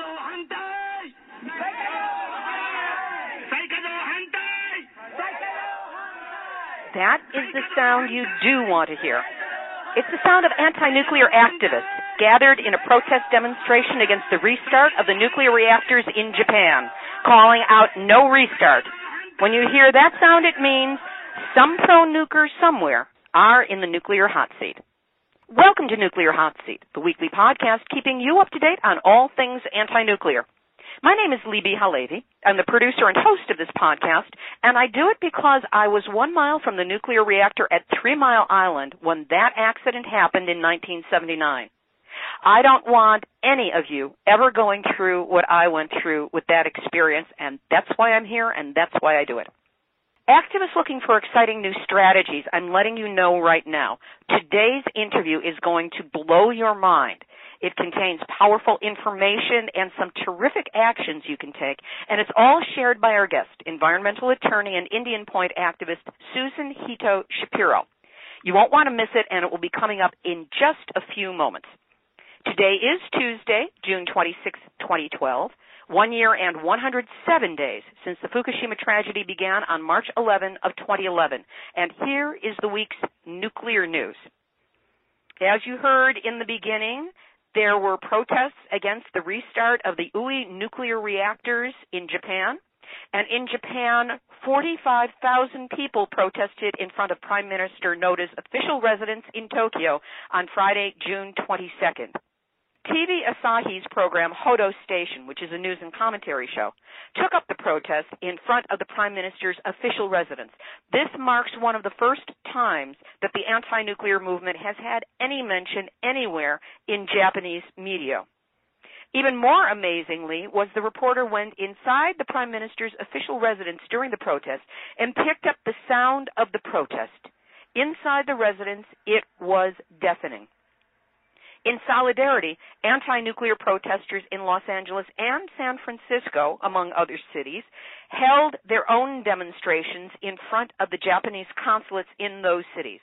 动反対再稼働反対 That is the sound you do want to hear. It's the sound of anti-nuclear activists gathered in a protest demonstration against the restart of the nuclear reactors in Japan, calling out no restart. When you hear that sound, it means some pro-nukers somewhere are in the nuclear hot seat. Welcome to Nuclear Hot Seat, the weekly podcast keeping you up to date on all things anti-nuclear. My name is Libbe HaLevy. I'm the producer and host of this podcast, and I do it because I was one mile from the nuclear reactor at Three Mile Island when that accident happened in 1979. I don't want any of you ever going through what I went through with that experience, and that's why I'm here, and that's why I do it. Activists looking for exciting new strategies, I'm letting you know right now. Today's interview is going to blow your mind. It contains powerful information and some terrific actions you can take, and it's all shared by our guest, environmental attorney and Indian Point activist Susan Hito Shapiro. You won't want to miss it, and it will be coming up in just a few moments. Today is Tuesday, June 26, 2012, one year and 107 days since the Fukushima tragedy began on March 11 of 2011. And here is the week's nuclear news. As you heard in the beginning, there were protests against the restart of the Oi nuclear reactors in Japan. And in Japan, 45,000 people protested in front of Prime Minister Noda's official residence in Tokyo on Friday, June 22nd. TV Asahi's program Hodo Station, which is a news and commentary show, took up the protest in front of the Prime Minister's official residence. This marks one of the first times that the anti nuclear movement has had any mention anywhere in Japanese media. Even more amazingly was the reporter went inside the Prime Minister's official residence during the protest and picked up the sound of the protest. Inside the residence, it was deafening. In solidarity, anti-nuclear protesters in Los Angeles and San Francisco, among other cities, held their own demonstrations in front of the Japanese consulates in those cities.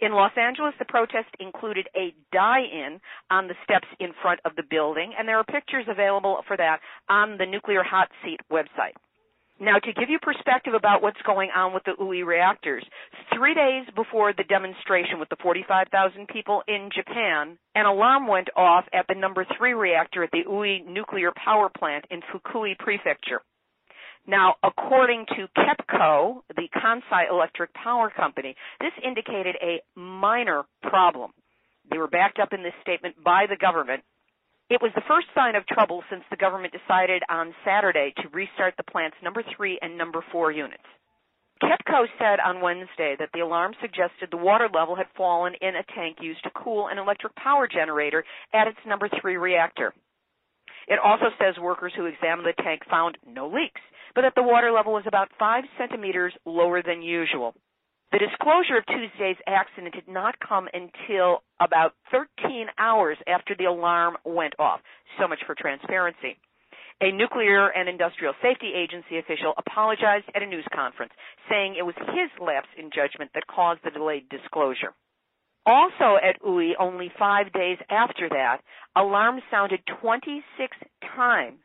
In Los Angeles, the protest included a die-in on the steps in front of the building, and there are pictures available for that on the Nuclear Hot Seat website. Now, to give you perspective about what's going on with the Oi reactors, three days before the demonstration with the 45,000 people in Japan, an alarm went off at the number three reactor at the Oi nuclear power plant in Fukui Prefecture. Now, according to KEPCO, the Kansai Electric Power Company, this indicated a minor problem. They were backed up in this statement by the government it was the first sign of trouble since the government decided on Saturday to restart the plant's number three and number four units. KEPCO said on Wednesday that the alarm suggested the water level had fallen in a tank used to cool an electric power generator at its number three reactor. It also says workers who examined the tank found no leaks, but that the water level was about five centimeters lower than usual. The disclosure of Tuesday's accident did not come until about 13 hours after the alarm went off. So much for transparency. A nuclear and industrial safety agency official apologized at a news conference, saying it was his lapse in judgment that caused the delayed disclosure. Also at Oi, only five days after that, alarms sounded 26 times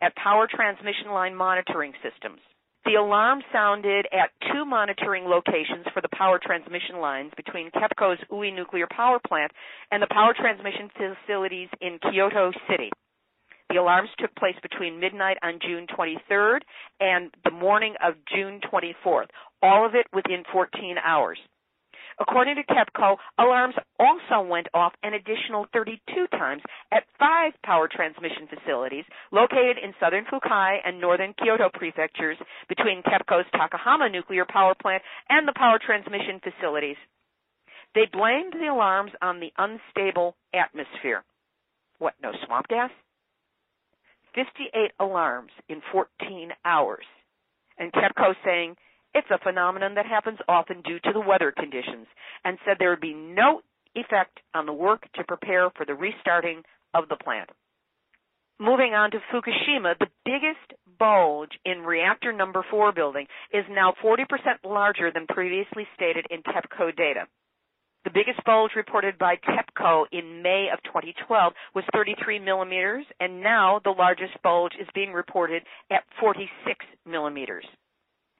at power transmission line monitoring systems. The alarm sounded at two monitoring locations for the power transmission lines between KEPCO's Oi nuclear power plant and the power transmission facilities in Kyoto City. The alarms took place between midnight on June 23rd and the morning of June 24th, all of it within 14 hours. According to KEPCO, alarms also went off an additional 32 times at five power transmission facilities located in southern Fukui and northern Kyoto prefectures between KEPCO's Takahama nuclear power plant and the power transmission facilities. They blamed the alarms on the unstable atmosphere. What, no swamp gas? 58 alarms in 14 hours. And KEPCO saying it's a phenomenon that happens often due to the weather conditions, and said there would be no effect on the work to prepare for the restarting of the plant. Moving on to Fukushima, the biggest bulge in reactor number 4 building is now 40% larger than previously stated in TEPCO data. The biggest bulge reported by TEPCO in May of 2012 was 33 millimeters, and now the largest bulge is being reported at 46 millimeters.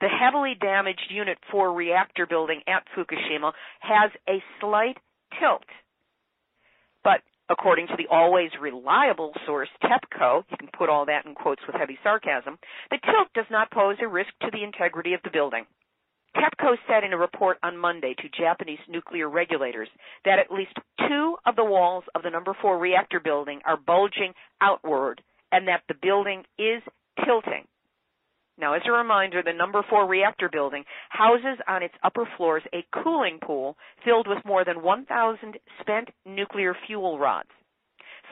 The heavily damaged Unit 4 reactor building at Fukushima has a slight tilt. But according to the always reliable source TEPCO, you can put all that in quotes with heavy sarcasm, the tilt does not pose a risk to the integrity of the building. TEPCO said in a report on Monday to Japanese nuclear regulators that at least two of the walls of the number four reactor building are bulging outward and that the building is tilting. Now, as a reminder, the number four reactor building houses on its upper floors a cooling pool filled with more than 1,000 spent nuclear fuel rods.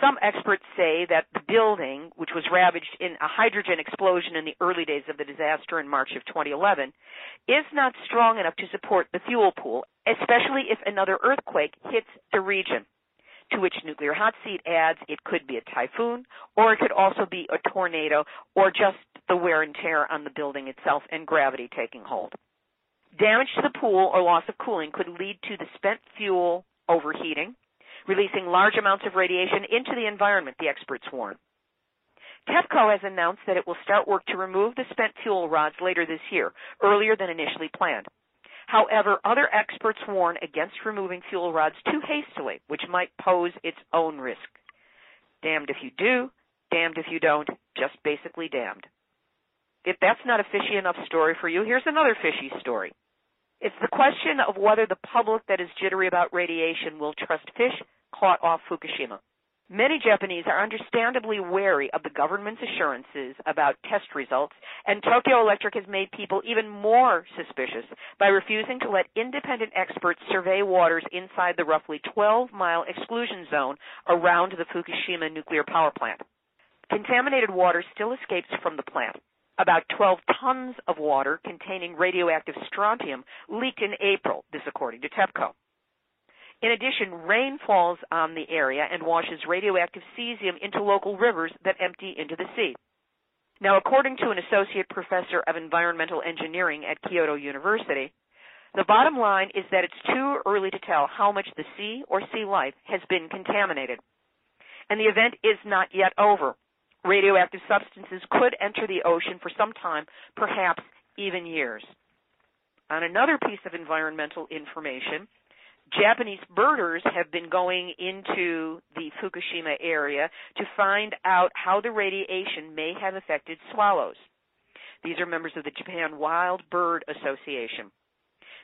Some experts say that the building, which was ravaged in a hydrogen explosion in the early days of the disaster in March of 2011, is not strong enough to support the fuel pool, especially if another earthquake hits the region. To which Nuclear Hot Seat adds it could be a typhoon, or it could also be a tornado, or just the wear and tear on the building itself and gravity taking hold. Damage to the pool or loss of cooling could lead to the spent fuel overheating, releasing large amounts of radiation into the environment, the experts warn. TEPCO has announced that it will start work to remove the spent fuel rods later this year, earlier than initially planned. However, other experts warn against removing fuel rods too hastily, which might pose its own risk. Damned if you do, damned if you don't, just basically damned. If that's not a fishy enough story for you, here's another fishy story. It's the question of whether the public that is jittery about radiation will trust fish caught off Fukushima. Many Japanese are understandably wary of the government's assurances about test results, and Tokyo Electric has made people even more suspicious by refusing to let independent experts survey waters inside the roughly 12 mile exclusion zone around the Fukushima nuclear power plant. Contaminated water still escapes from the plant. About 12 tons of water containing radioactive strontium leaked in April, this according to TEPCO. In addition, rain falls on the area and washes radioactive cesium into local rivers that empty into the sea. Now, according to an associate professor of environmental engineering at Kyoto University, the bottom line is that it's too early to tell how much the sea or sea life has been contaminated. And the event is not yet over radioactive substances could enter the ocean for some time, perhaps even years. On another piece of environmental information, Japanese birders have been going into the Fukushima area to find out how the radiation may have affected swallows. These are members of the Japan Wild Bird Association.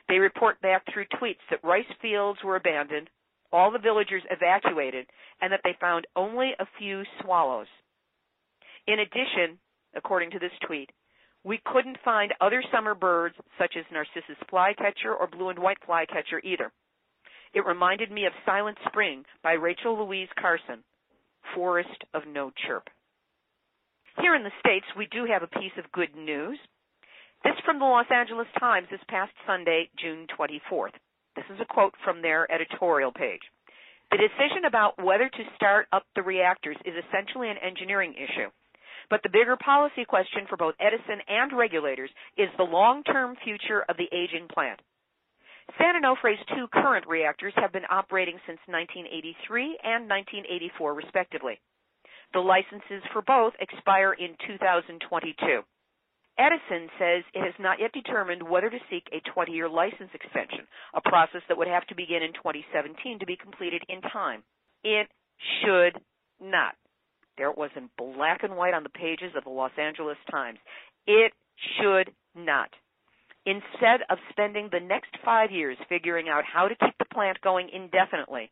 They report back through tweets that rice fields were abandoned, all the villagers evacuated, and that they found only a few swallows. In addition, according to this tweet, we couldn't find other summer birds such as Narcissus flycatcher or blue and white flycatcher either. It reminded me of Silent Spring by Rachel Louise Carson, Forest of No Chirp. Here in the States, we do have a piece of good news. This from the Los Angeles Times this past Sunday, June 24th. This is a quote from their editorial page. The decision about whether to start up the reactors is essentially an engineering issue. But the bigger policy question for both Edison and regulators is the long-term future of the aging plant. San Onofre's two current reactors have been operating since 1983 and 1984 respectively. The licenses for both expire in 2022. Edison says it has not yet determined whether to seek a 20-year license extension, a process that would have to begin in 2017 to be completed in time. It should not. There it was in black and white on the pages of the Los Angeles Times. It should not. Instead of spending the next five years figuring out how to keep the plant going indefinitely,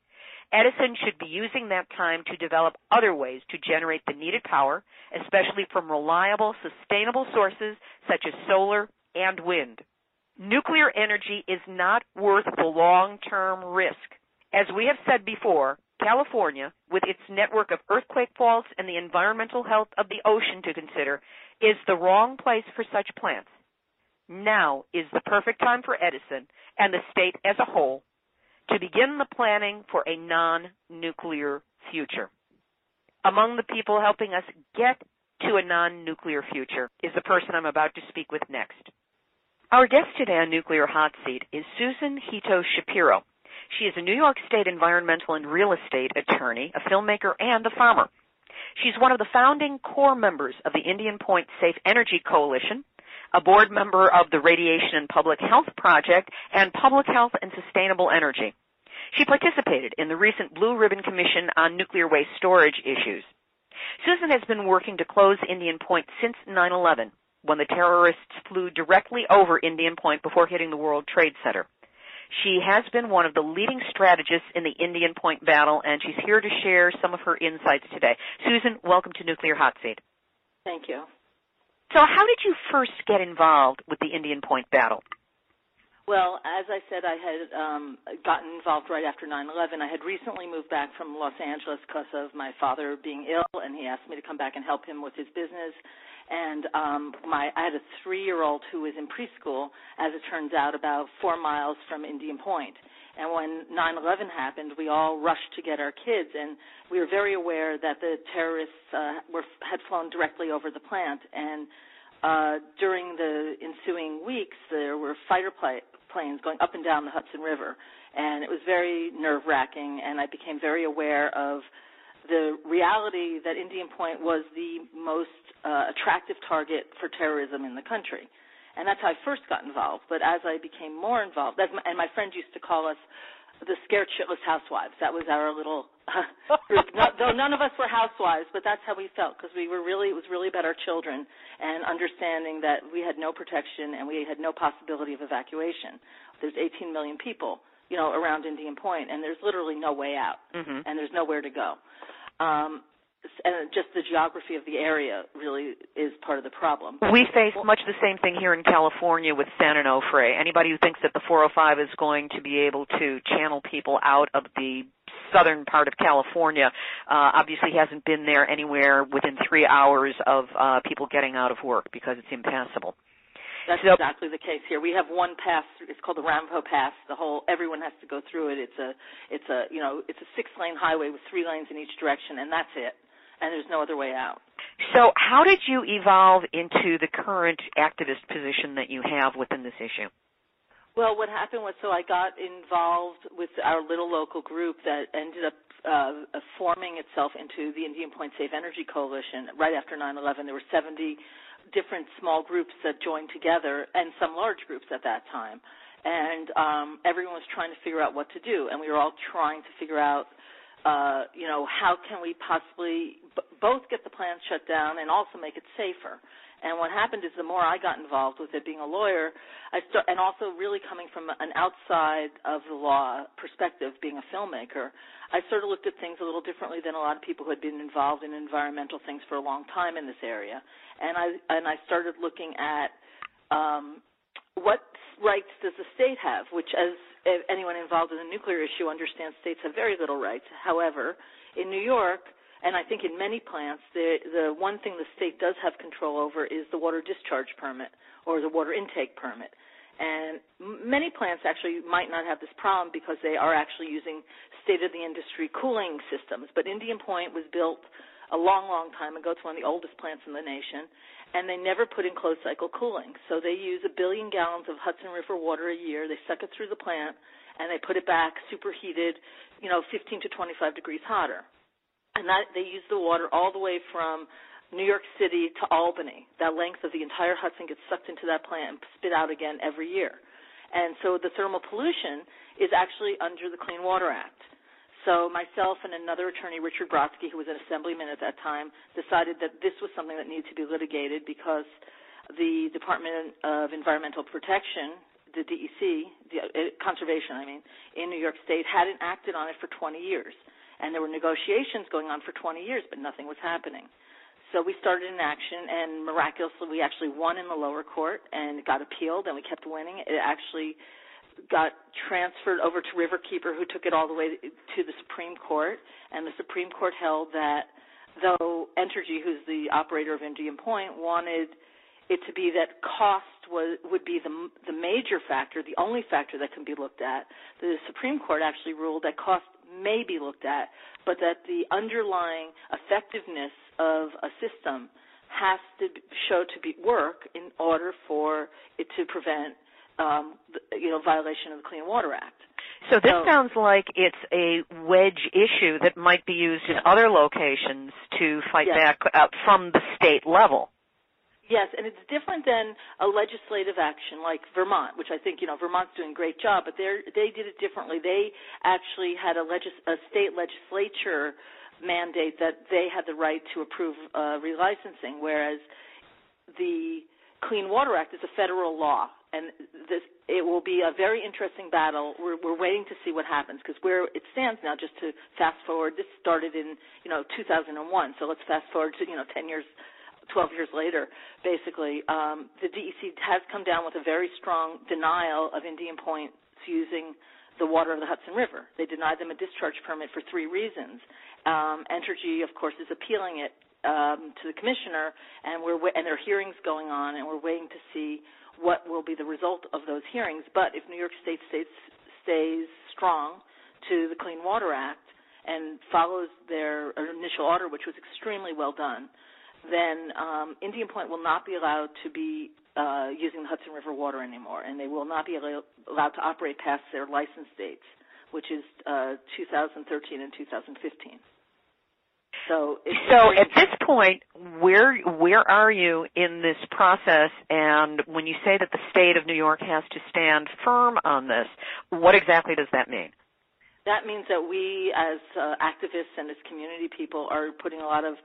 Edison should be using that time to develop other ways to generate the needed power, especially from reliable, sustainable sources such as solar and wind. Nuclear energy is not worth the long-term risk. As we have said before, California, with its network of earthquake faults and the environmental health of the ocean to consider, is the wrong place for such plants. Now is the perfect time for Edison and the state as a whole to begin the planning for a non-nuclear future. Among the people helping us get to a non-nuclear future is the person I'm about to speak with next. Our guest today on Nuclear Hot Seat is Susan Hito Shapiro. She is a New York State environmental and real estate attorney, a filmmaker, and a farmer. She's one of the founding core members of the Indian Point Safe Energy Coalition, a board member of the Radiation and Public Health Project, and Public Health and Sustainable Energy. She participated in the recent Blue Ribbon Commission on nuclear waste storage issues. Susan has been working to close Indian Point since 9-11, when the terrorists flew directly over Indian Point before hitting the World Trade Center. She has been one of the leading strategists in the Indian Point battle, and she's here to share some of her insights today. Susan, welcome to Nuclear Hot Seat. Thank you. So, how did you first get involved with the Indian Point battle? Well, as I said, I had um, gotten involved right after 9/11. I had recently moved back from Los Angeles because of my father being ill, and he asked me to come back and help him with his business. And um, my I had a three-year-old who was in preschool, as it turns out, about four miles from Indian Point. And when 9/11 happened, we all rushed to get our kids, and we were very aware that the terrorists uh, were had flown directly over the plant. And uh, during the ensuing weeks, there were fighter pl- planes going up and down the Hudson River, and it was very nerve wracking. And I became very aware of the reality that Indian Point was the most uh, attractive target for terrorism in the country. And that's how I first got involved. But as I became more involved, my, and my friends used to call us the scared shitless housewives. That was our little uh, group. No, though none of us were housewives, but that's how we felt because we were really it was really about our children and understanding that we had no protection and we had no possibility of evacuation. There's 18 million people, you know, around Indian Point, and there's literally no way out, mm-hmm. and there's nowhere to go. Um, and just the geography of the area really is part of the problem. We face much the same thing here in California with San Onofre. Anybody who thinks that the 405 is going to be able to channel people out of the southern part of California uh, obviously hasn't been there anywhere within three hours of uh, people getting out of work because it's impassable. That's so, exactly the case here. We have one pass. It's called the Ramapo Pass. The whole everyone has to go through it. It's a it's a you know it's a six lane highway with three lanes in each direction, and that's it and there's no other way out. So, how did you evolve into the current activist position that you have within this issue? Well, what happened was, so I got involved with our little local group that ended up uh, forming itself into the Indian Point Safe Energy Coalition right after 9/11. There were 70 different small groups that joined together, and some large groups at that time. And um, everyone was trying to figure out what to do, and we were all trying to figure out uh, you know, how can we possibly b- both get the plant shut down and also make it safer? And what happened is the more I got involved with it, being a lawyer, I start, and also really coming from an outside of the law perspective, being a filmmaker, I sort of looked at things a little differently than a lot of people who had been involved in environmental things for a long time in this area. And I and I started looking at um, what rights does the state have, which as anyone involved in the nuclear issue understands states have very little rights. However, in New York, and I think in many plants, the the one thing the state does have control over is the water discharge permit or the water intake permit. And many plants actually might not have this problem because they are actually using state of the industry cooling systems. But Indian Point was built a long, long time ago. It's one of the oldest plants in the nation, and they never put in closed cycle cooling. So they use a billion gallons of Hudson River water a year. They suck it through the plant, and they put it back superheated, you know, 15 to 25 degrees hotter. And that they use the water all the way from New York City to Albany. That length of the entire Hudson gets sucked into that plant and spit out again every year. And so the thermal pollution is actually under the Clean Water Act. So myself and another attorney, Richard Brodsky, who was an assemblyman at that time, decided that this was something that needed to be litigated because the Department of Environmental Protection, the DEC, the, uh, conservation, I mean, in New York State hadn't acted on it for 20 years. And there were negotiations going on for 20 years, but nothing was happening. So we started an action, and miraculously, we actually won in the lower court, and got appealed, and we kept winning. It actually got transferred over to Riverkeeper, who took it all the way to the Supreme Court, and the Supreme Court held that though Entergy, who's the operator of Indian Point, wanted it to be that cost was would be the the major factor, the only factor that can be looked at. The Supreme Court actually ruled that cost may be looked at, but that the underlying effectiveness of a system has to show to be work in order for it to prevent um, you know, violation of the Clean Water Act. So this sounds like it's a wedge issue that might be used in other locations to fight Yes. back uh, from the state level. Yes, and it's different than a legislative action like Vermont, which I think you know Vermont's doing a great job, but they they did it differently. They actually had a, legis- a state legislature mandate that they had the right to approve uh, relicensing, whereas the Clean Water Act is a federal law, and this it will be a very interesting battle. We're, we're waiting to see what happens because where it stands now. Just to fast forward, this started in you know 2001, so let's fast forward to you know 10 years 12 years later, basically, um, the DEC has come down with a very strong denial of Indian Point's using the water of the Hudson River. They denied them a discharge permit for three reasons. Um, Entergy, of course, is appealing it um, to the commissioner, and we're and there are hearings going on, and we're waiting to see what will be the result of those hearings. But if New York State stays, stays strong to the Clean Water Act and follows their initial order, which was extremely well done, then um, Indian Point will not be allowed to be uh, using the Hudson River water anymore, and they will not be allow- allowed to operate past their license dates, which is uh, 2013 and 2015. So, it's So at this point, where where are you in this process? And when you say that the state of New York has to stand firm on this, what exactly does that mean? That means that we, as uh, activists and as community people, are putting a lot of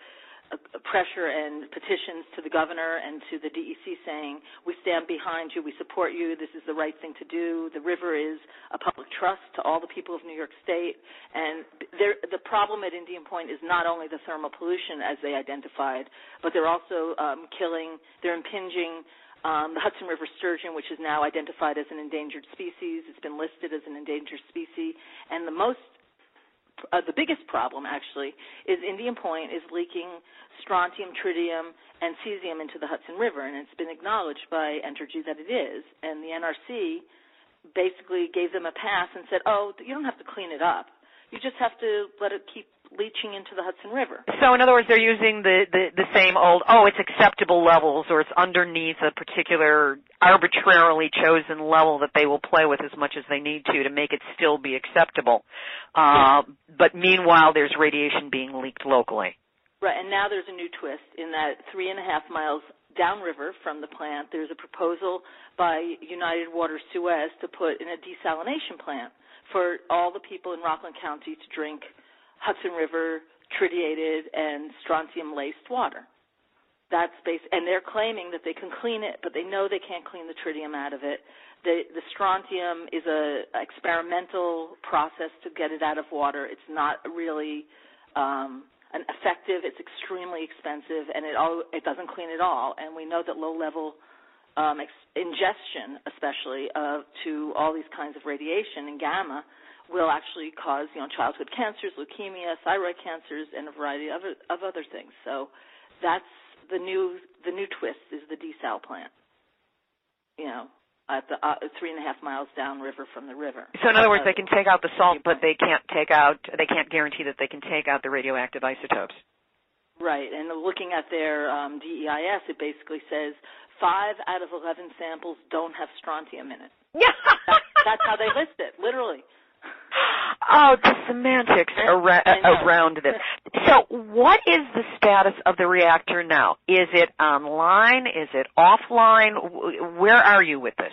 pressure and petitions to the governor and to the DEC saying, we stand behind you, we support you, this is the right thing to do. The river is a public trust to all the people of New York State. And there, the problem at Indian Point is not only the thermal pollution, as they identified, but they're also um, killing, they're impinging um, the Hudson River sturgeon, which is now identified as an endangered species. It's been listed as an endangered species. And the most uh, the biggest problem actually is Indian Point is leaking strontium, tritium, and cesium into the Hudson River, and it's been acknowledged by Entergy that it is. And the NRC basically gave them a pass and said, "Oh, you don't have to clean it up. You just have to let it keep leaching into the Hudson River." So in other words, they're using the, the, the same old, oh, it's acceptable levels or it's underneath a particular arbitrarily chosen level that they will play with as much as they need to to make it still be acceptable. Uh, but meanwhile, there's radiation being leaked locally. Right, and now there's a new twist in that three and a half miles downriver from the plant, there's a proposal by United Water Suez to put in a desalination plant for all the people in Rockland County to drink Hudson River tritiated and strontium laced water. That's base, and they're claiming that they can clean it, but they know they can't clean the tritium out of it. The, the strontium is a experimental process to get it out of water. It's not really um, an effective. It's extremely expensive, and it all it doesn't clean at all. And we know that low level um, ex- ingestion, especially uh, to all these kinds of radiation and gamma, will actually cause you know childhood cancers, leukemia, thyroid cancers, and a variety of of other things. So that's the new the new twist is the desal plant. You know, at the uh, three and a half miles downriver from the river. So in other words, they can take out the salt, but they can't take out, they can't guarantee that they can take out the radioactive isotopes. Right, and looking at their um, DEIS, it basically says five out of eleven samples don't have strontium in it. That, that's how they list it, literally. Oh, the semantics know. around this. So, what is the status of the reactor now? Is it online? Is it offline? Where are you with this?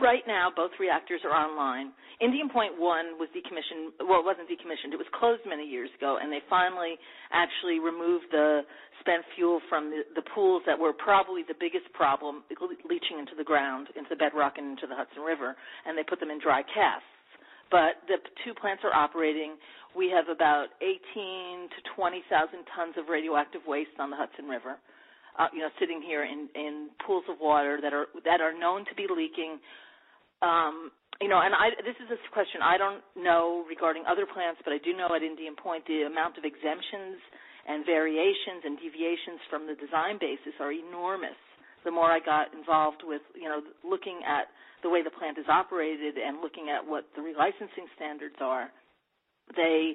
Right now, both reactors are online. Indian Point 1 was decommissioned, well, it wasn't decommissioned, it was closed many years ago, and they finally actually removed the spent fuel from the, the pools that were probably the biggest problem, leaching into the ground, into the bedrock and into the Hudson River, and they put them in dry casks. But the two plants are operating. We have about 18 to 20,000 tons of radioactive waste on the Hudson River. Uh, you know, sitting here in, in pools of water that are that are known to be leaking um, you know, and I, this is a question I don't know regarding other plants, but I do know at Indian Point the amount of exemptions and variations and deviations from the design basis are enormous. The more I got involved with, you know, looking at the way the plant is operated and looking at what the relicensing standards are, they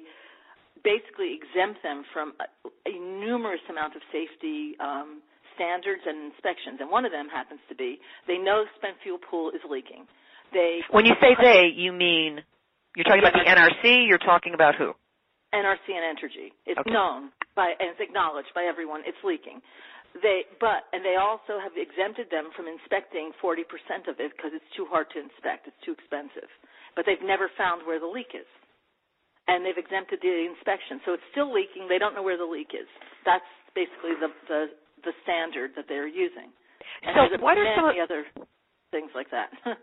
basically exempt them from a, a numerous amount of safety um, standards and inspections. And one of them happens to be they know the spent fuel pool is leaking. They When you say they, you mean you're talking about the NRC. You're talking about who? NRC and Entergy. It's Okay. known by and it's acknowledged by everyone. It's leaking. They but and they also have exempted them from inspecting 40% of it because it's too hard to inspect. It's too expensive. But they've never found where the leak is. And they've exempted the inspection. So it's still leaking. They don't know where the leak is. That's basically the the, the standard that they're using. And So what are some of, many other things like that.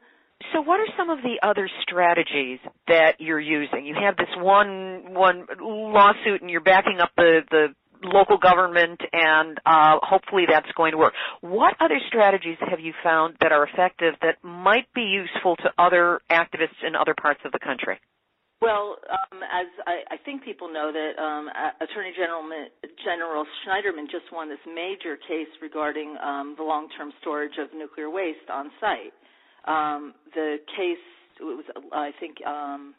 so what are some of the other strategies that you're using? You have this one one lawsuit, and you're backing up the the local government, and uh, hopefully that's going to work. What other strategies have you found that are effective that might be useful to other activists in other parts of the country? Well, um, as I, I think people know that um, Attorney General General Schneiderman just won this major case regarding um, the long-term storage of nuclear waste on site. Um, the case it was, I think, um,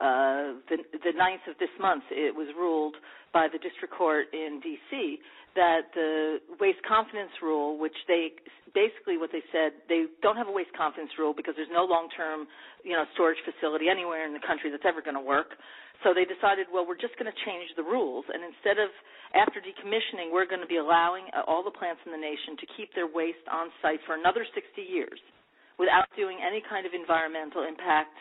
uh, the the ninth of this month. It was ruled by the district court in D.C. that the waste confidence rule, which they basically what they said, they don't have a waste confidence rule because there's no long-term, you know, storage facility anywhere in the country that's ever going to work. So they decided, well, we're just going to change the rules, and instead of after decommissioning, we're going to be allowing uh, all the plants in the nation to keep their waste on site for another 60 years without doing any kind of environmental impact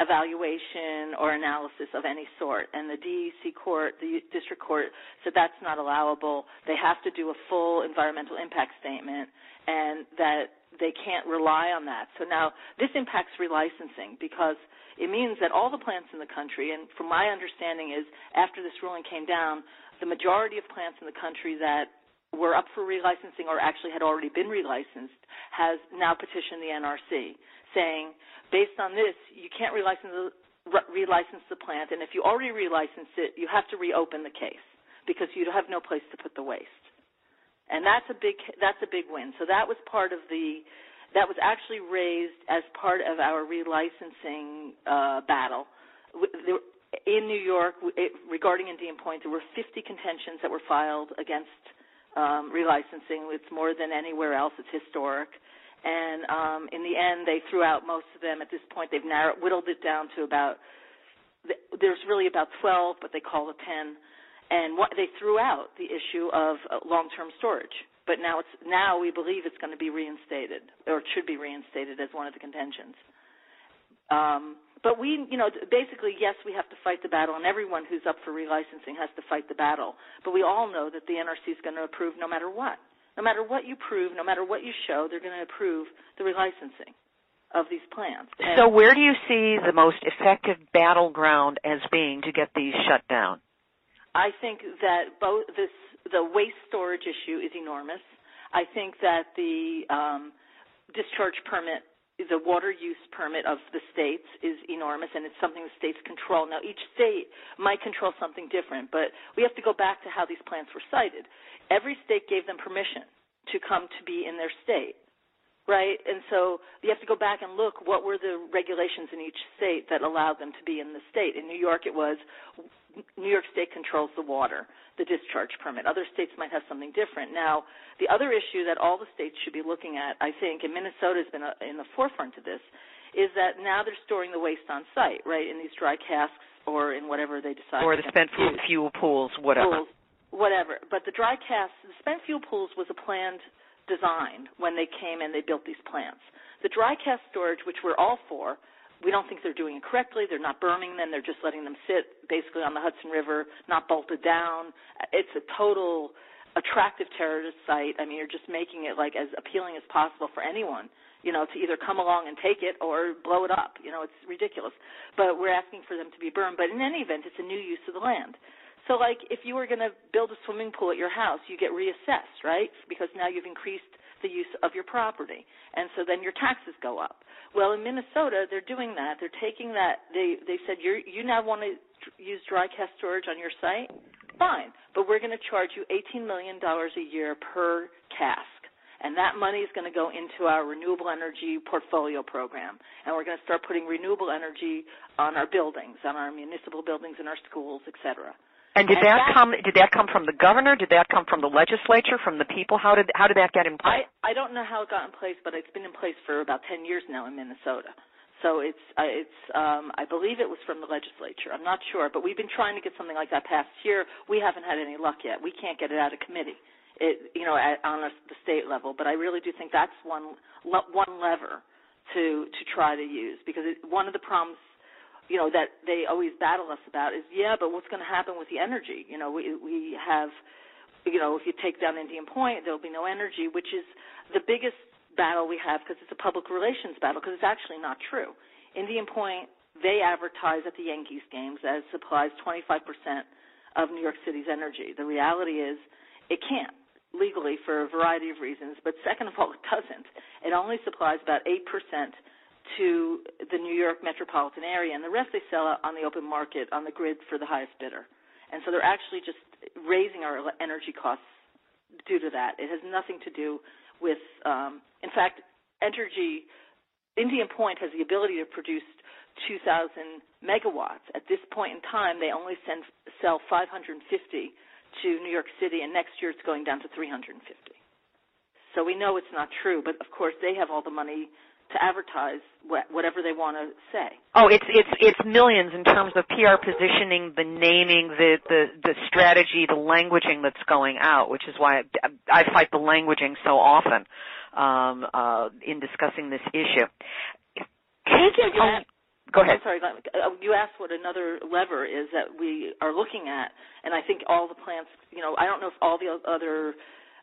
evaluation or analysis of any sort. And the D.C. court, the district court, said that's not allowable. They have to do a full environmental impact statement, and that they can't rely on that. So now this impacts relicensing because it means that all the plants in the country, and from my understanding is after this ruling came down, the majority of plants in the country that were up for relicensing or actually had already been relicensed has now petitioned the NRC saying, based on this, you can't relicense the, relicense the plant, and if you already relicensed it, you have to reopen the case because you have no place to put the waste. And that's a big that's a big win. So that was part of the that was actually raised as part of our relicensing uh, battle. In New York, regarding Indian Point, there were 50 contentions that were filed against um, relicensing. It's more than anywhere else. It's historic. And um, in the end, they threw out most of them. At this point, they've narrowed, whittled it down to about. There's really about 12, but they call it 10. And what, they threw out the issue of uh, long-term storage. But now it's now we believe it's going to be reinstated, or it should be reinstated as one of the contentions. Um, but we, you know, basically, yes, we have to fight the battle, and everyone who's up for relicensing has to fight the battle. But we all know that the NRC is going to approve no matter what. No matter what you prove, no matter what you show, they're going to approve the relicensing of these plants. And so where do you see the most effective battleground as being to get these shut down? I think that both this the waste storage issue is enormous. I think that the um, discharge permit the water use permit of the states is enormous and it's something the states control. Now each state might control something different, but we have to go back to how these plants were sited. Every state gave them permission to come to be in their state. Right? And so you have to go back and look what were the regulations in each state that allowed them to be in the state. In New York it was New York State controls the water, the discharge permit. Other states might have something different. Now, the other issue that all the states should be looking at, I think, and Minnesota has been uh, in the forefront of this, is that now they're storing the waste on site, right, in these dry casks or in whatever they decide. Or the spent fuel, fuel pools, whatever. Pools, whatever. But the dry casks, the spent fuel pools was a planned design when they came and they built these plants. The dry cask storage, which we're all for, we don't think they're doing it correctly. They're not burning them. They're just letting them sit basically on the Hudson River, not bolted down. It's a total attractive terrorist site. I mean, you're just making it like as appealing as possible for anyone, you know, to either come along and take it or blow it up. You know, it's ridiculous. But we're asking for them to be burned. But in any event, it's a new use of the land. So, like, if you were going to build a swimming pool at your house, you get reassessed, right? Because now you've increased the use of your property, and so then your taxes go up. Well, in Minnesota, they're doing that. They're taking that. They they said you you now want to use dry cask storage on your site. Fine, but we're going to charge you eighteen million dollars a year per cask, and that money is going to go into our renewable energy portfolio program, and we're going to start putting renewable energy on our buildings, on our municipal buildings, in our schools, etc. And did And that, that- come? Did that come from the governor? Did that come from the legislature? From the people? How did how did that get in place? I I don't know how it got in place, but it's been in place for about 10 years now in Minnesota. So it's uh, it's um I believe it was from the legislature. I'm not sure, but we've been trying to get something like that passed here. We haven't had any luck yet. We can't get it out of committee. It you know at, on a, the state level, but I really do think that's one one lever to to try to use because it, one of the problems you know that they always battle us about is yeah, but what's going to happen with the energy? You know, we we have you know, if you take down Indian Point, there'll be no energy, which is the biggest battle we have because it's a public relations battle because it's actually not true. Indian Point, they advertise at the Yankees games as supplies 25% of New York City's energy. The reality is it can't legally for a variety of reasons, but second of all, it doesn't. It only supplies about 8% to the New York metropolitan area, and the rest they sell on the open market on the grid for the highest bidder. And so they're actually just raising our energy costs due to that. It has nothing to do with, um, in fact, energy. Indian Point has the ability to produce 2,000 megawatts. At this point in time, they only send, sell 550 to New York City, and next year it's going down to 350. So we know it's not true, but of course they have all the money to advertise whatever they want to say. Oh, it's it's it's millions in terms of PR positioning, the naming, the the the strategy, the languaging that's going out, which is why I, I fight the languaging so often um, uh, in discussing this issue. Taking You asked- go ahead. I'm sorry. uh, You asked what another lever is that we are looking at, and I think all the plants. You know, I don't know if all the other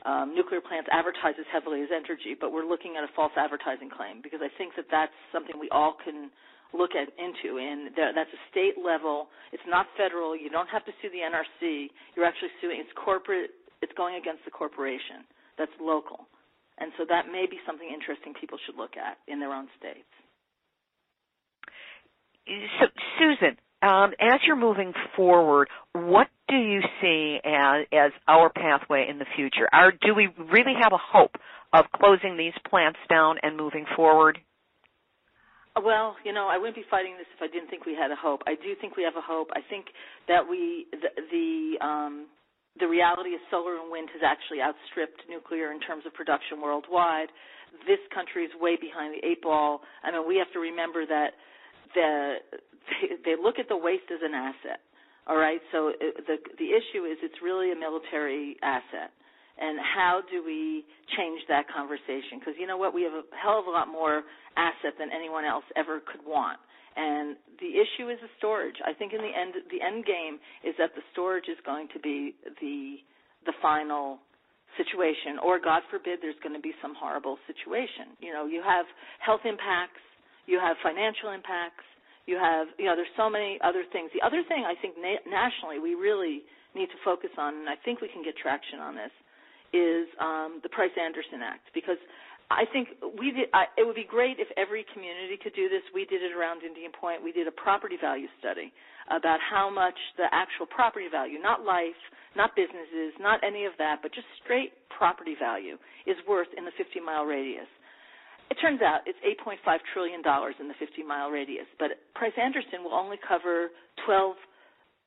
um, nuclear plants advertise as heavily as Entergy, but we're looking at a false advertising claim because I think that that's something we all can look at into, and that, that's a state level. It's not federal. You don't have to sue the NRC. You're actually suing. It's corporate. It's going against the corporation. That's local, and so that may be something interesting people should look at in their own states. So, Susan, um, as you're moving forward, what do you see as, as our pathway in the future? Are, do we really have a hope of closing these plants down and moving forward? Well, you know, I wouldn't be fighting this if I didn't think we had a hope. I do think we have a hope. I think that we the the, um, the reality of solar and wind has actually outstripped nuclear in terms of production worldwide. This country is way behind the eight ball. I mean, we have to remember that the they, look at the waste as an asset. All right, so the the issue is it's really a military asset, and how do we change that conversation? Because you know what, we have a hell of a lot more asset than anyone else ever could want, and the issue is the storage. I think in the end, the end game is that the storage is going to be the the final situation, or God forbid, there's going to be some horrible situation. You know, you have health impacts, you have financial impacts, you have, you know, there's so many other things. The other thing I think na- nationally we really need to focus on, and I think we can get traction on this, is um, the Price Anderson Act because I think we did. I, it would be great if every community could do this. We did it around Indian Point. We did a property value study about how much the actual property value, not life, not businesses, not any of that, but just straight property value is worth in the 50 mile radius. It turns out it's 8.5 trillion dollars in the 50 mile radius, but Price Anderson will only cover 12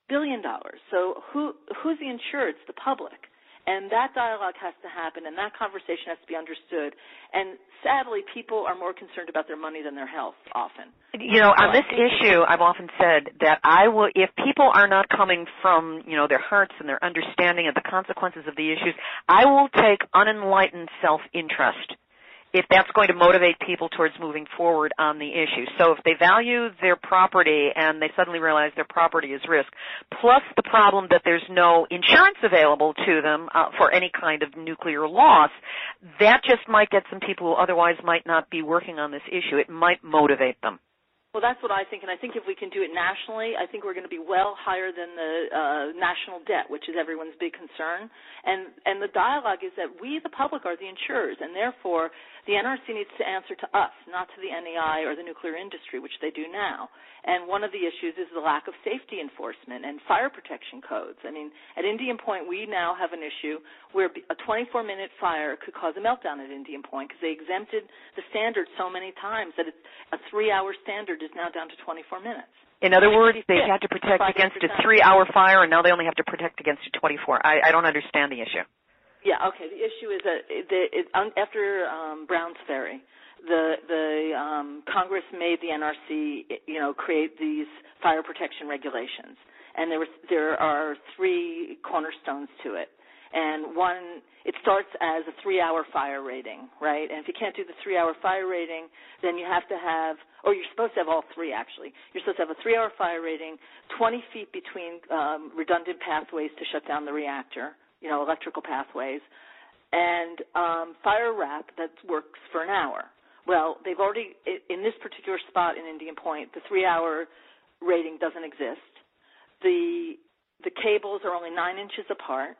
billion dollars. So who who's the insured? It's the public. And that dialogue has to happen and that conversation has to be understood. And sadly people are more concerned about their money than their health often. You know, on this issue, I've often said that I will, if people are not coming from, you know, their hearts and their understanding of the consequences of the issues, I will take unenlightened self-interest if that's going to motivate people towards moving forward on the issue. So if they value their property and they suddenly realize their property is risk, plus the problem that there's no insurance available to them uh, for any kind of nuclear loss, that just might get some people who otherwise might not be working on this issue. It might motivate them. Well, that's what I think, and I think if we can do it nationally, I think we're going to be well higher than the uh, national debt, which is everyone's big concern. And and the dialogue is that we, the public, are the insurers, and therefore the NRC needs to answer to us, not to the NEI or the nuclear industry, which they do now. And one of the issues is the lack of safety enforcement and fire protection codes. I mean, at Indian Point, we now have an issue where a 24-minute fire could cause a meltdown at Indian Point because they exempted the standard so many times that it's a three-hour standard standard is now down to 24 minutes. In other words, they had to protect against a three-hour fire, and now they only have to protect against a 24. I, I don't understand the issue. Yeah, okay. The issue is that the, it, after um, Browns Ferry, the the um, Congress made the NRC, you know, create these fire protection regulations, and there was there are three cornerstones to it. And one, it starts as a three-hour fire rating, right? And if you can't do the three-hour fire rating, then you have to have, or you're supposed to have all three actually. You're supposed to have a three-hour fire rating, 20 feet between um, redundant pathways to shut down the reactor, you know, electrical pathways, and um, fire wrap that works for an hour. Well, they've already in this particular spot in Indian Point, the three-hour rating doesn't exist. The the cables are only nine inches apart,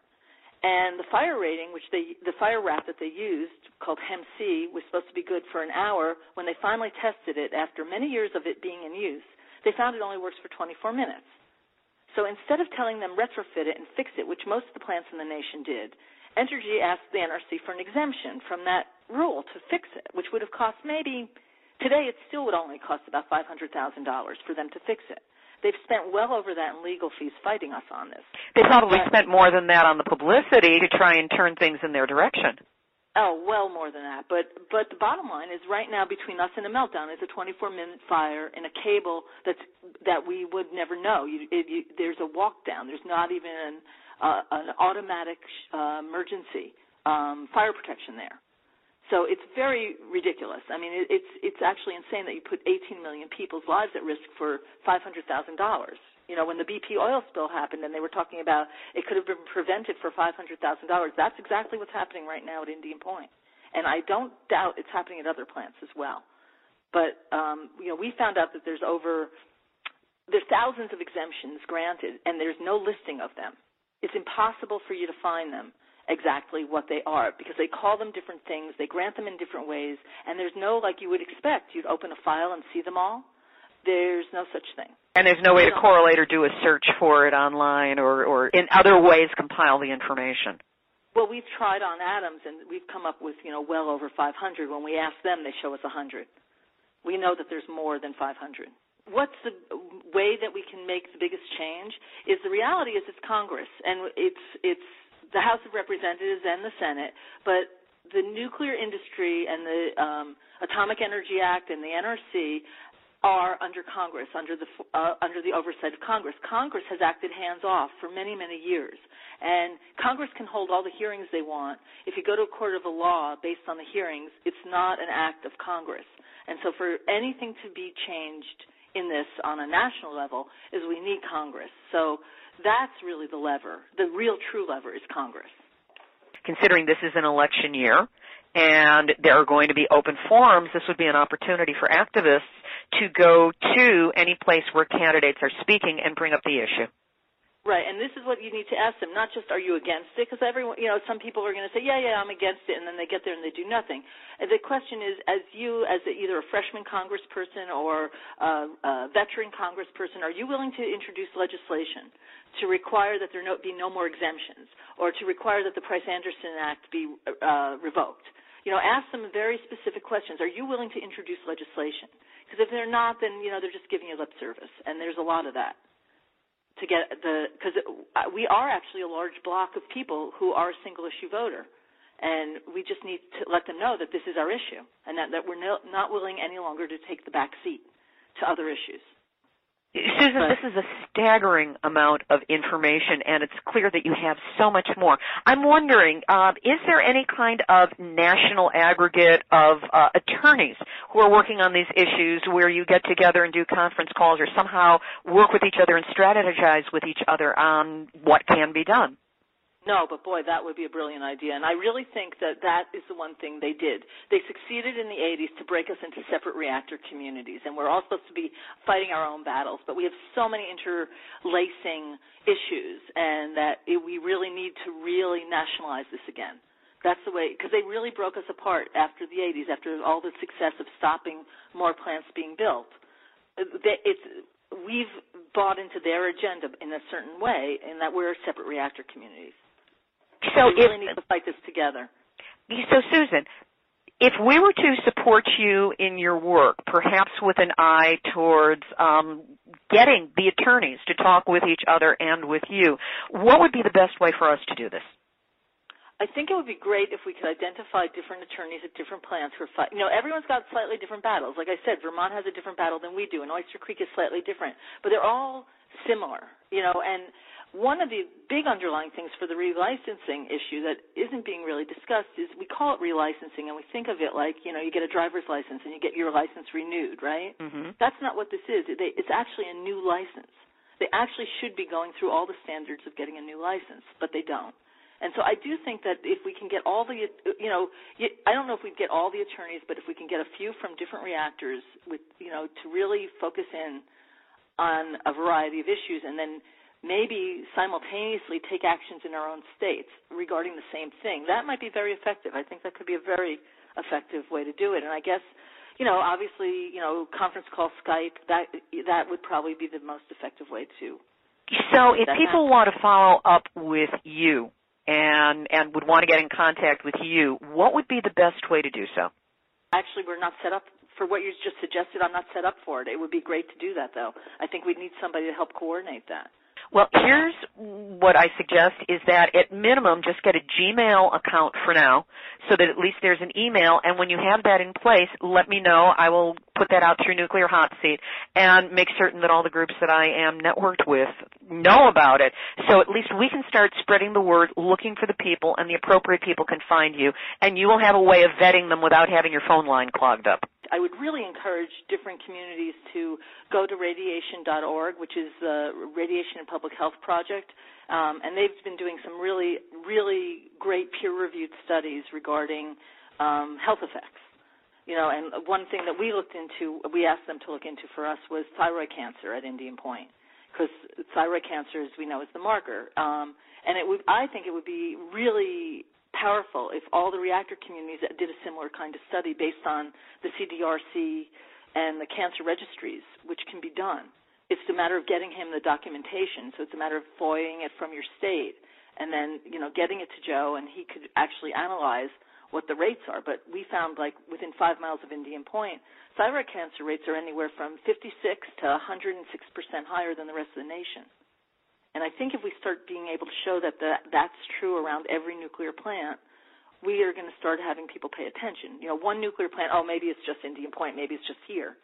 and the fire rating, which they the fire wrap that they used called Hem C was supposed to be good for an hour. When they finally tested it after many years of it being in use, they found it only works for 24 minutes. So instead of telling them retrofit it and fix it, which most of the plants in the nation did, Entergy asked the NRC for an exemption from that rule to fix it, which would have cost maybe today it still would only cost about $500,000 for them to fix it. They've spent well over that in legal fees fighting us on this. They probably But- spent more than that on the publicity to try and turn things in their direction. Oh, well more than that. But but the bottom line is right now between us and a meltdown is a 24 minute fire in a cable that's that we would never know. You, it, you, there's a walk down. There's not even an, uh, an automatic uh, emergency um, fire protection there. So it's very ridiculous. I mean, it, it's it's actually insane that you put 18 million people's lives at risk for $500,000. You know, when the BP oil spill happened and they were talking about it could have been prevented for $500,000, that's exactly what's happening right now at Indian Point. And I don't doubt it's happening at other plants as well. But um, you know, we found out that there's over there's thousands of exemptions granted, and there's no listing of them. It's impossible for you to find them exactly what they are because they call them different things, they grant them in different ways, and there's no like you would expect. You'd open a file and see them all. There's no such thing. And there's no way to correlate or do a search for it online or, or in other ways compile the information. Well, we've tried on Adams, and we've come up with you know well over 500. When we ask them, they show us 100. We know that there's more than 500. What's the way that we can make the biggest change? Is the reality is it's Congress, and it's it's the House of Representatives and the Senate, but the nuclear industry and the um, Atomic Energy Act and the NRC are under Congress, under the uh, under the oversight of Congress. Congress has acted hands off for many many years, and Congress can hold all the hearings they want. If you go to a court of a law based on the hearings, it's not an act of Congress. And so, for anything to be changed in this on a national level, is we need Congress. So that's really the lever. The real true lever is Congress. Considering this is an election year and there are going to be open forums, this would be an opportunity for activists to go to any place where candidates are speaking and bring up the issue. Right, and this is what you need to ask them, not just are you against it, because everyone, you know, some people are going to say, yeah, yeah, I'm against it, and then they get there and they do nothing. And the question is, as you, as either a freshman congressperson or a, a veteran congressperson, are you willing to introduce legislation to require that there no, be no more exemptions, or to require that the Price-Anderson Act be uh, revoked? You know, ask them very specific questions. Are you willing to introduce legislation? Because if they're not, then you know they're just giving you lip service, and there's a lot of that to get the because uh, we are actually a large block of people who are a single issue voter. And we just need to let them know that this is our issue and that, that we're no, not willing any longer to take the back seat to other issues Susan, this is a staggering amount of information, and it's clear that you have so much more. I'm wondering, uh, is there any kind of national aggregate of uh, attorneys who are working on these issues where you get together and do conference calls or somehow work with each other and strategize with each other on what can be done? No but boy that would be a brilliant idea. And i really think that that is the one thing they did. They succeeded in the 80s to break us into separate reactor communities. And we're all supposed to be fighting our own battles but we have so many interlacing issues and that it, we really need to really nationalize this again. That's the way because they really broke us apart after the 80s after all the success of stopping more plants being built. It's we've bought into their agenda in a certain way in that we're separate reactor communities So, we really if, need to fight this together. so Susan, if we were to support you in your work, perhaps with an eye towards um, getting the attorneys to talk with each other and with you, what would be the best way for us to do this? I think it would be great if we could identify different attorneys at different plants who are fighting. You know, everyone's got slightly different battles. Like I said, Vermont has a different battle than we do, and Oyster Creek is slightly different, but they're all similar. You know, and one of the big underlying things for the relicensing issue that isn't being really discussed is we call it relicensing, and we think of it like you know you get a driver's license and you get your license renewed, right? Mm-hmm. That's not what this is. It's actually a new license. They actually should be going through all the standards of getting a new license, but they don't. And so I do think that if we can get all the, you know, I don't know if we'd get all the attorneys, but if we can get a few from different reactors with, you know, to really focus in on a variety of issues and then maybe simultaneously take actions in our own states regarding the same thing, that might be very effective. I think that could be a very effective way to do it. And I guess, you know, obviously, you know, conference call, Skype, that that would probably be the most effective way to. So, if people want to follow up with you, and and would want to get in contact with you, what would be the best way to do so? Actually, we're not set up for what you just suggested. I'm not set up for it. It would be great to do that, though. I think we'd need somebody to help coordinate that. Well, here's what I suggest is that at minimum just get a Gmail account for now so that at least there's an email and when you have that in place, let me know. I will put that out through Nuclear Hot Seat and make certain that all the groups that I am networked with know about it. So at least we can start spreading the word, looking for the people and the appropriate people can find you and you will have a way of vetting them without having your phone line clogged up. I would really encourage different communities to go to radiation.org, which is the Radiation and Public Health Project, um, and they've been doing some really, really great peer-reviewed studies regarding um, health effects. You know, and one thing that we looked into, we asked them to look into for us was thyroid cancer at Indian Point, because thyroid cancer, as we know, is the marker. Um, and it would, I think, it would be really powerful if all the reactor communities did a similar kind of study based on the CDRC and the cancer registries, which can be done. It's a matter of getting him the documentation. So it's a matter of FOIAing it from your state and then, you know, getting it to Joe and he could actually analyze what the rates are. But we found like within five miles of Indian Point, thyroid cancer rates are anywhere from 56 to 106% higher than the rest of the nation. And I think if we start being able to show that the, that's true around every nuclear plant, we are going to start having people pay attention. You know, one nuclear plant, oh, maybe it's just Indian Point, maybe it's just here.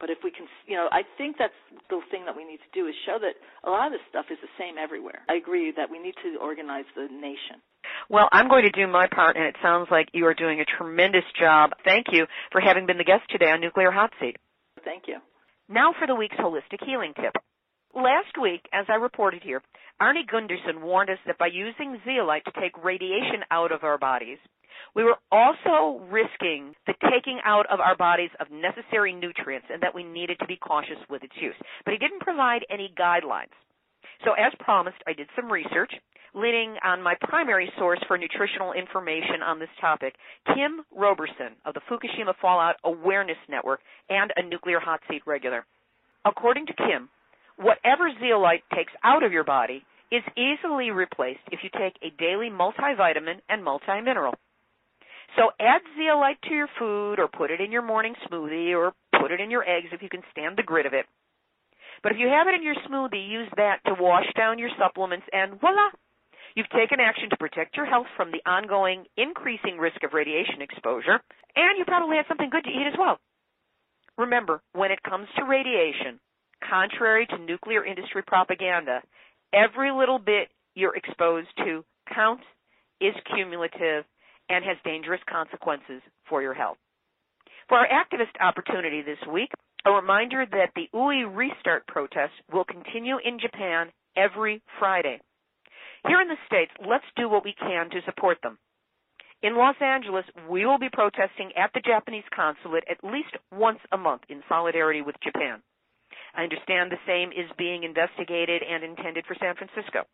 But if we can, you know, I think that's the thing that we need to do is show that a lot of this stuff is the same everywhere. I agree that we need to organize the nation. Well, I'm going to do my part, and it sounds like you are doing a tremendous job. Thank you for having been the guest today on Nuclear Hot Seat. Thank you. Now for the week's holistic healing tip. Last week, as I reported here, Arnie Gunderson warned us that by using zeolite to take radiation out of our bodies, we were also risking the taking out of our bodies of necessary nutrients and that we needed to be cautious with its use. But he didn't provide any guidelines. So as promised, I did some research, leaning on my primary source for nutritional information on this topic, Kim Roberson of the Fukushima Fallout Awareness Network and a Nuclear Hot Seat regular. According to Kim, whatever zeolite takes out of your body is easily replaced if you take a daily multivitamin and multimineral. So add zeolite to your food or put it in your morning smoothie or put it in your eggs if you can stand the grit of it. But if you have it in your smoothie, use that to wash down your supplements and voila! You've taken action to protect your health from the ongoing increasing risk of radiation exposure, and you probably had something good to eat as well. Remember, when it comes to radiation, contrary to nuclear industry propaganda, every little bit you're exposed to counts, is cumulative, and has dangerous consequences for your health. For our activist opportunity this week, a reminder that the Oi restart protests will continue in Japan every Friday. Here in the States, let's do what we can to support them. In Los Angeles, we will be protesting at the Japanese consulate at least once a month in solidarity with Japan. I understand the same is being investigated and intended for San Francisco.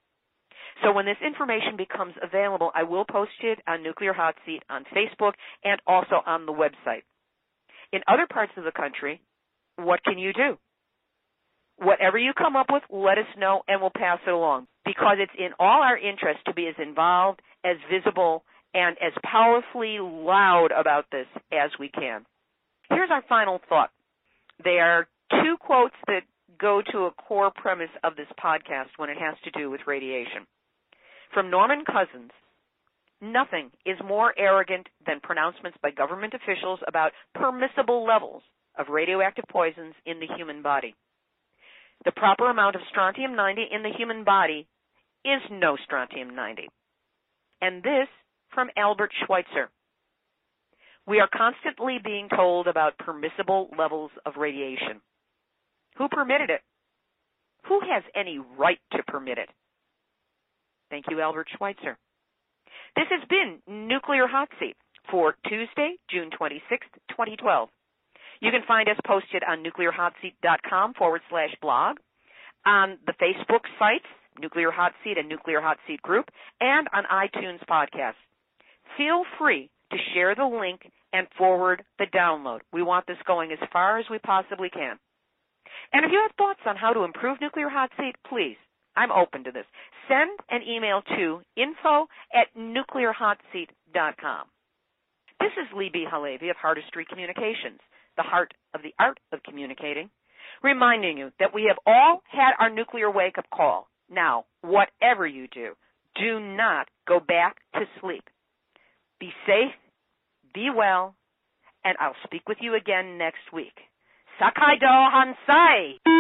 So when this information becomes available, I will post it on Nuclear Hot Seat on Facebook and also on the website. In other parts of the country, what can you do? Whatever you come up with, let us know and we'll pass it along because it's in all our interest to be as involved, as visible, and as powerfully loud about this as we can. Here's our final thought. There are two quotes that go to a core premise of this podcast when it has to do with radiation. From Norman Cousins, nothing is more arrogant than pronouncements by government officials about permissible levels of radioactive poisons in the human body. The proper amount of strontium 90 in the human body is no strontium 90. And this from Albert Schweitzer. We are constantly being told about permissible levels of radiation. Who permitted it? Who has any right to permit it? Thank you, Albert Schweitzer. This has been Nuclear Hot Seat for Tuesday, June 26, 2012. You can find us posted on nuclearhotseat.com forward slash blog, on the Facebook sites, Nuclear Hot Seat and Nuclear Hot Seat Group, and on iTunes podcasts. Feel free to share the link and forward the download. We want this going as far as we possibly can. And if you have thoughts on how to improve Nuclear Hot Seat, please, I'm open to this. Send an email to info at nuclearhotseat.com. This is Libbe HaLevy of Heartistry Communications, the heart of the art of communicating, reminding you that we have all had our nuclear wake up call. Now, whatever you do, do not go back to sleep. Be safe, be well, and I'll speak with you again next week. Saikado hantai!